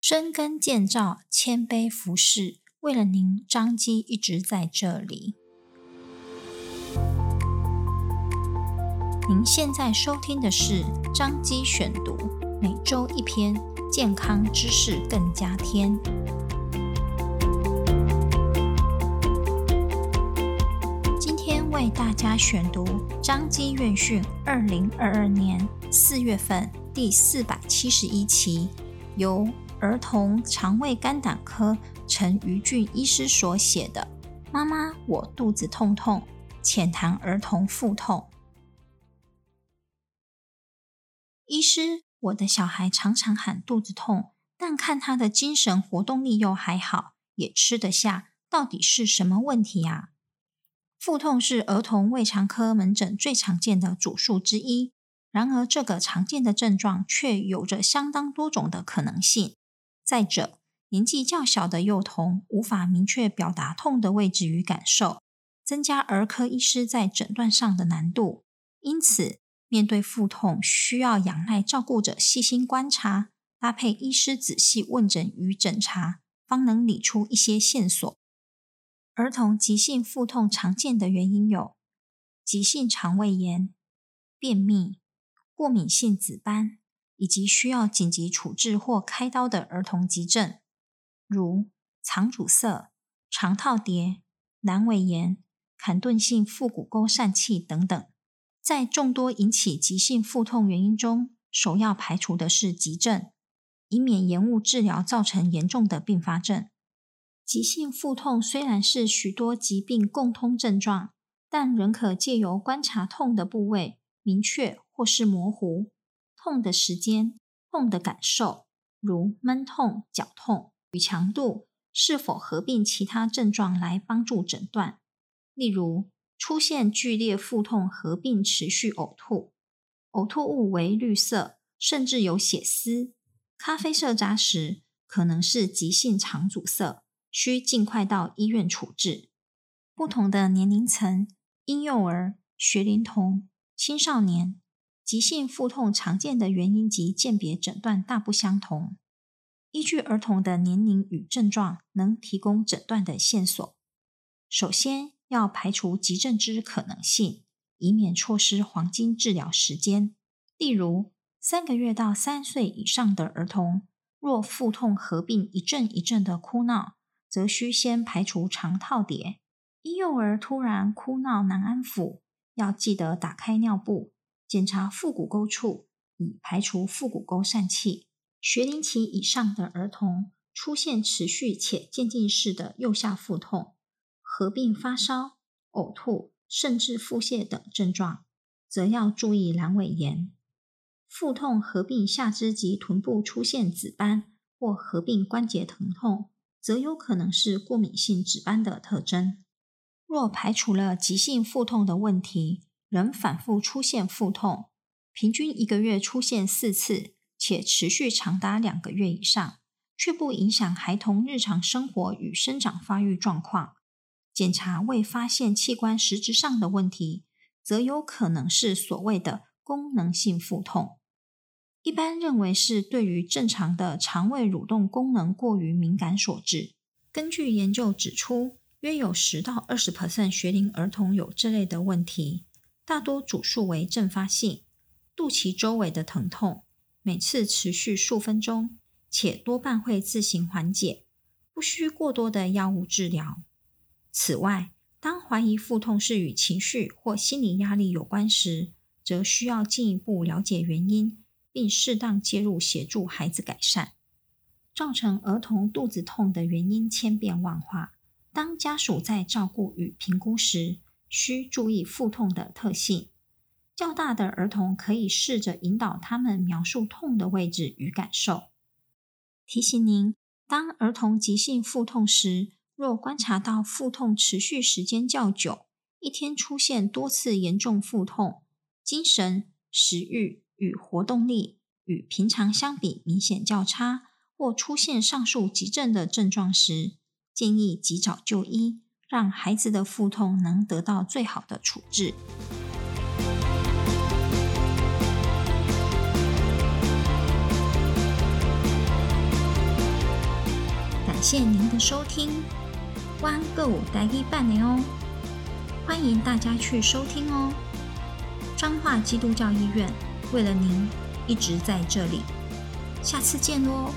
深耕建造，谦卑服侍，为了您，张基一直在这里。您现在收听的是张基选读，每周一篇健康知识更加添。今天为大家选读张基院讯二零二二年四月份第四百七十一期，由儿童肠胃肝胆科陈于俊医师所写的《妈妈，我肚子痛痛》，浅谈儿童腹痛。医师，我的小孩常常喊肚子痛，但看他的精神活动力又还好，也吃得下，到底是什么问题啊？腹痛是儿童胃肠科门诊最常见的主诉之一，然而这个常见的症状却有着相当多种的可能性。再者，年纪较小的幼童无法明确表达痛的位置与感受，增加儿科医师在诊断上的难度。因此，面对腹痛，需要仰赖照顾者细心观察，搭配医师仔细问诊与诊查，方能理出一些线索。儿童急性腹痛常见的原因有：急性肠胃炎、便秘、过敏性紫斑。以及需要紧急处置或开刀的儿童急症，如肠阻塞、肠套叠、阑尾炎、坎顿性腹股沟疝气等等。在众多引起急性腹痛原因中，首要排除的是急症，以免延误治疗造成严重的并发症。急性腹痛虽然是许多疾病共通症状，但仍可借由观察痛的部位，明确或是模糊。痛的时间、痛的感受，如闷痛、绞痛与强度，是否合并其他症状来帮助诊断。例如，出现剧烈腹痛合并持续呕吐，呕吐物为绿色，甚至有血丝；咖啡色扎实，可能是急性肠阻塞，需尽快到医院处置。不同的年龄层，婴幼儿、学龄童、青少年。急性腹痛常见的原因及鉴别诊断大不相同，依据儿童的年龄与症状，能提供诊断的线索。首先要排除急症之可能性，以免错失黄金治疗时间。例如，三个月到三岁以上的儿童，若腹痛合并一阵一阵的哭闹，则需先排除肠套叠。婴幼儿突然哭闹难安抚，要记得打开尿布。检查腹股沟处，以排除腹股沟疝气。学龄期以上的儿童出现持续且渐进式的右下腹痛，合并发烧、呕吐，甚至腹泻等症状，则要注意阑尾炎。腹痛合并下肢及臀部出现紫斑，或合并关节疼痛，则有可能是过敏性紫斑的特征。若排除了急性腹痛的问题，仍反复出现腹痛，平均一个月出现四次，且持续长达两个月以上，却不影响孩童日常生活与生长发育状况，检查未发现器官实质上的问题，则有可能是所谓的功能性腹痛。一般认为是对于正常的肠胃蠕动功能过于敏感所致。根据研究指出，约有十到二十 percent 学龄儿童有这类的问题。大多主诉为阵发性，肚脐周围的疼痛，每次持续数分钟，且多半会自行缓解，不需过多的药物治疗。此外，当怀疑腹痛是与情绪或心理压力有关时，则需要进一步了解原因，并适当介入协助孩子改善。造成儿童肚子痛的原因千变万化，当家属在照顾与评估时，需注意腹痛的特性。较大的儿童可以试着引导他们描述痛的位置与感受。提醒您，当儿童急性腹痛时，若观察到腹痛持续时间较久，一天出现多次严重腹痛，精神、食欲与活动力与平常相比明显较差，或出现上述急症的症状时，建议及早就医。让孩子的腹痛能得到最好的处置。感谢您的收听，关个五待一半年哦，欢迎大家去收听哦。彰化基督教医院为了您一直在这里，下次见喽。